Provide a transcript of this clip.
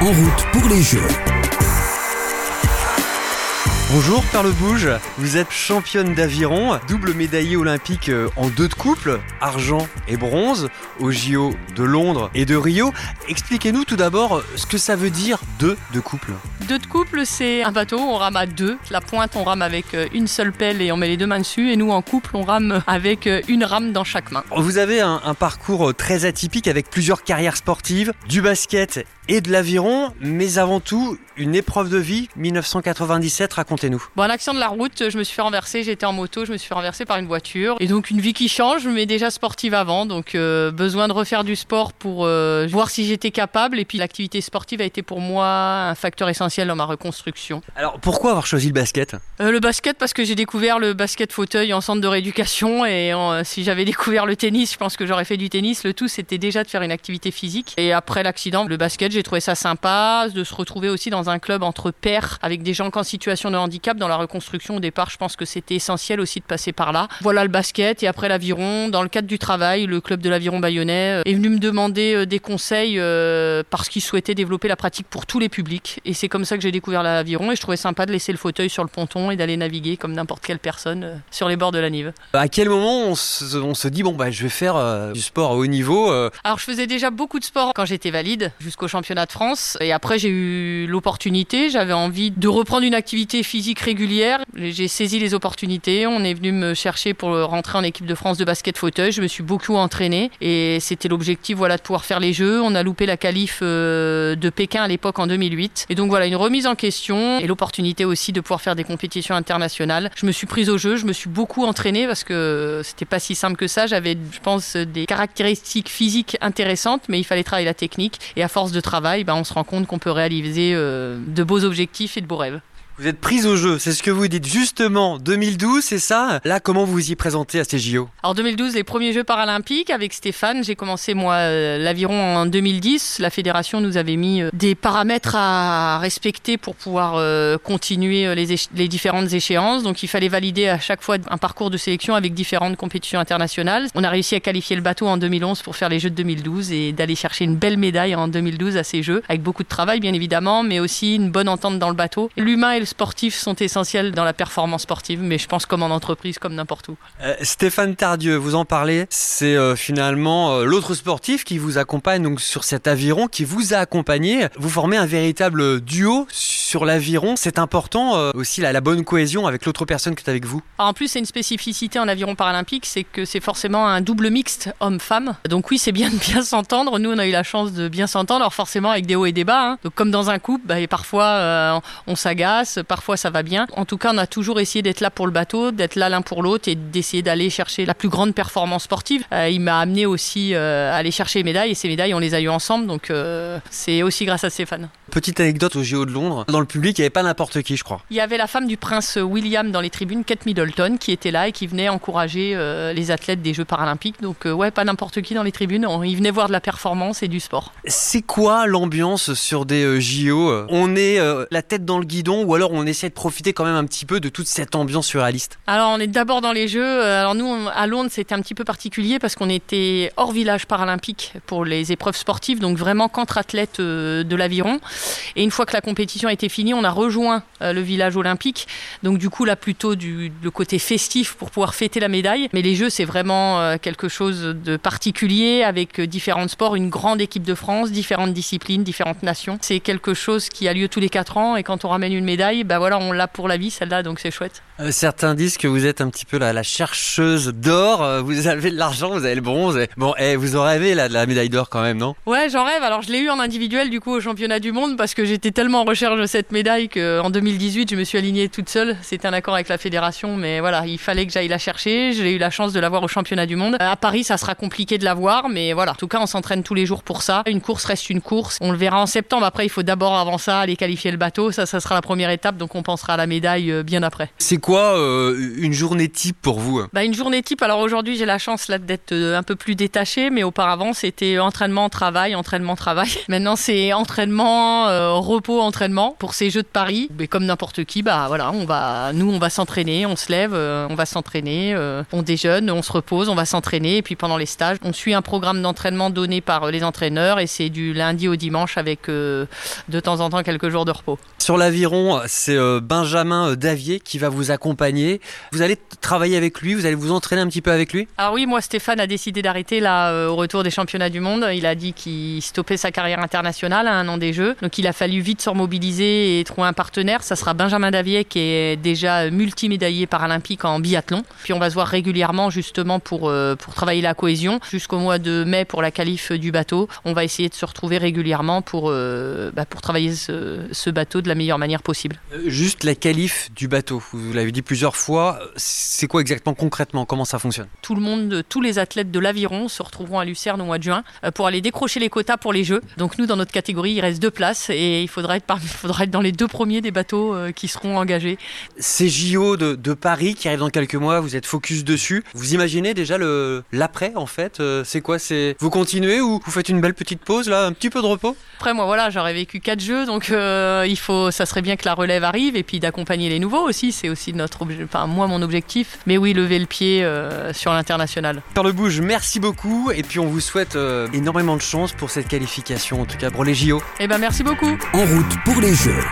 en route pour les Jeux. Bonjour Perle Bouge, vous êtes championne d'aviron, double médaillée olympique euh, en deux de couple, argent et bronze, au JO de Londres et de Rio. Expliquez-nous tout d'abord ce que ça veut dire deux de couple. Deux de couple, c'est un bateau, on rame à deux. La pointe, on rame avec euh, une seule pelle et on met les deux mains dessus. Et nous, en couple, on rame avec euh, une rame dans chaque main. Vous avez un, un parcours très atypique avec plusieurs carrières sportives, du basket et de l'aviron, mais avant tout, une épreuve de vie, 1997, racontez-nous. Bon, l'accident de la route, je me suis fait renverser, j'étais en moto, je me suis fait renverser par une voiture. Et donc une vie qui change, mais déjà sportive avant, donc euh, besoin de refaire du sport pour euh, voir si j'étais capable. Et puis l'activité sportive a été pour moi un facteur essentiel dans ma reconstruction. Alors pourquoi avoir choisi le basket? Euh, le basket parce que j'ai découvert le basket fauteuil en centre de rééducation et si j'avais découvert le tennis, je pense que j'aurais fait du tennis. Le tout c'était déjà de faire une activité physique. Et après l'accident, le basket, j'ai trouvé ça sympa de se retrouver aussi dans un club entre pairs avec des gens en situation de handicap dans la reconstruction au départ. Je pense que c'était essentiel aussi de passer par là. Voilà le basket et après l'aviron. Dans le cadre du travail, le club de l'aviron bayonnais euh, est venu me demander euh, des conseils euh, parce qu'il souhaitait développer la pratique pour tous les publics. Et c'est comme ça que j'ai découvert l'aviron et je trouvais sympa de laisser le fauteuil sur le ponton et d'aller naviguer comme n'importe quelle personne sur les bords de la Nive. À quel moment on se, on se dit, bon, bah, je vais faire euh, du sport à haut niveau euh, Alors je faisais déjà beaucoup de sport quand j'étais valide jusqu'au championnat de France et après j'ai eu l'opportunité, j'avais envie de reprendre une activité physique régulière. J'ai saisi les opportunités, on est venu me chercher pour rentrer en équipe de France de basket fauteuil, je me suis beaucoup entraîné et c'était l'objectif voilà de pouvoir faire les jeux. On a loupé la qualif euh, de Pékin à l'époque en 2008 et donc voilà une remise en question et l'opportunité aussi de pouvoir faire des compétitions internationales. Je me suis prise au jeu, je me suis beaucoup entraînée parce que c'était pas si simple que ça, j'avais je pense des caractéristiques physiques intéressantes mais il fallait travailler la technique et à force de travail, ben, on se rend compte qu'on peut réaliser euh, de beaux objectifs et de beaux rêves. Vous êtes prise au jeu, c'est ce que vous dites justement. 2012, c'est ça? Là, comment vous vous y présentez à ces JO Alors 2012, les premiers Jeux paralympiques avec Stéphane. J'ai commencé moi euh, l'aviron en 2010. La fédération nous avait mis euh, des paramètres à respecter pour pouvoir euh, continuer les, différentes échéances. Donc il fallait valider à chaque fois un parcours de sélection avec différentes compétitions internationales. On a réussi à qualifier le bateau en 2011 pour faire les Jeux de 2012 et d'aller chercher une belle médaille en 2012 à ces Jeux, avec beaucoup de travail bien évidemment, mais aussi une bonne entente dans le bateau. L'humain et sportif sont essentiels dans la performance sportive, mais je pense comme en entreprise, comme n'importe où. Euh, Stéphane Tardieu, vous en parlez, c'est euh, finalement euh, l'autre sportif qui vous accompagne donc sur cet aviron, qui vous a accompagné. Vous formez un véritable duo sur l'aviron. C'est important euh, aussi la, bonne cohésion avec l'autre personne qui est avec vous. En plus, c'est une spécificité en aviron paralympique, c'est que c'est forcément un double mixte homme-femme. Donc oui, c'est bien de bien s'entendre. Nous, on a eu la chance de bien s'entendre, alors forcément avec des hauts et des bas. hein. Donc comme dans un couple, bah, et parfois euh, on s'agace, parfois ça va bien. En tout cas, on a toujours essayé d'être là pour le bateau, d'être là l'un pour l'autre et d'essayer d'aller chercher la plus grande performance sportive. Euh, il m'a amené aussi à aller chercher les médailles et ces médailles, on les a eues ensemble. Donc c'est aussi grâce à Stéphane. Petite anecdote au JO de Londres. Dans le public, il n'y avait pas n'importe qui, je crois. Il y avait la femme du prince William dans les tribunes, Kate Middleton, qui était là et qui venait encourager euh, les athlètes des Jeux paralympiques. Donc euh, ouais, pas n'importe qui dans les tribunes. On, ils venaient voir de la performance et du sport. C'est quoi l'ambiance sur des euh, JO On est la tête dans le guidon ou alors on essaie de profiter quand même un petit peu de toute cette ambiance surréaliste Alors on est d'abord dans les Jeux. Alors nous, on- à Londres, c'était un petit peu particulier parce qu'on était hors village paralympique pour les épreuves sportives, donc vraiment qu'entre athlètes de l'aviron. Et une fois que la compétition a été finie, on a rejoint euh, le village olympique. Donc du coup, là, plutôt du le côté festif pour pouvoir fêter la médaille. Mais les Jeux, c'est vraiment euh, quelque chose de particulier avec euh, différents sports, une grande équipe de France, différentes disciplines, différentes nations. C'est quelque chose qui a lieu tous les quatre ans et quand on ramène une médaille, bah voilà, on l'a pour la vie celle-là, donc c'est chouette. Euh, Certains disent que vous êtes un petit peu la, la chercheuse d'or. Vous avez de l'argent, vous avez le bronze. Bon, eh, vous en rêvez là, de la médaille d'or quand même, non? Ouais, j'en rêve. Alors, je l'ai eu en individuel du coup au championnat du monde parce que j'étais tellement en recherche de cette médaille qu'en 2018, je me suis alignée toute seule. C'était un accord avec la fédération, mais voilà, il fallait que j'aille la chercher. J'ai eu la chance de l'avoir au championnat du monde. À Paris, ça sera compliqué de l'avoir, mais voilà. En tout cas, on s'entraîne tous les jours pour ça. Une course reste une course. On le verra en septembre. Après, il faut d'abord avant ça aller qualifier le bateau. Ça, ça sera la première étape. Donc, on pensera à la médaille euh, bien après. C'est quoi euh, une journée type pour vous Bah, une journée type. Alors aujourd'hui, j'ai la chance là d'être euh, un peu plus détachée, mais auparavant, c'était entraînement, travail, entraînement, travail. Maintenant, c'est entraînement, euh, repos entraînement pour ces Jeux de Paris. Mais comme n'importe qui, bah voilà, on va, nous on va s'entraîner, on se lève, euh, on va s'entraîner, euh, on déjeune, on se repose, on va s'entraîner et puis pendant les stages, on suit un programme d'entraînement donné par les entraîneurs et c'est du lundi au dimanche avec de temps en temps quelques jours de repos. Sur l'aviron, c'est Benjamin Davier qui va vous accompagner. Vous allez travailler avec lui, vous allez vous entraîner un petit peu avec lui? Alors oui, moi Stéphane a décidé d'arrêter là au retour des championnats du monde. Il a dit qu'il stoppait sa carrière internationale à un an des Jeux. Donc il a fallu vite se remobiliser et trouver un partenaire. Ça sera Benjamin Davier qui est déjà multimédaillé paralympique en biathlon. Puis on va se voir régulièrement justement pour, euh, pour travailler la cohésion. Jusqu'au mois de mai pour la qualif du bateau, on va essayer de se retrouver régulièrement pour, euh, bah, pour travailler ce, ce, bateau de la meilleure manière possible. Euh, juste la qualif du bateau, vous l'avez dit plusieurs fois, c'est quoi exactement concrètement Comment ça fonctionne? Tout le monde, tous les athlètes de l'aviron se retrouveront à Lucerne au mois de juin pour aller décrocher les quotas pour les Jeux. Donc nous, dans notre catégorie, il reste deux places et il faudra être, il faudra être dans les deux premiers des bateaux euh, qui seront engagés. Ces JO de, de, Paris qui arrivent dans quelques mois, vous êtes focus dessus. Vous imaginez déjà l'après en fait euh, C'est quoi C'est vous continuez ou vous faites une belle petite pause là, un petit peu de repos? Après moi voilà, j'aurais vécu quatre jeux, donc euh, il faut, ça serait bien que la relève arrive et puis d'accompagner les nouveaux aussi. C'est aussi notre, enfin moi mon objectif. Mais oui, lever le pied sur l'international. Par le bouge, merci beaucoup et puis on vous souhaite énormément de chance pour cette qualification en tout cas pour les JO. Eh ben merci En route pour les Jeux.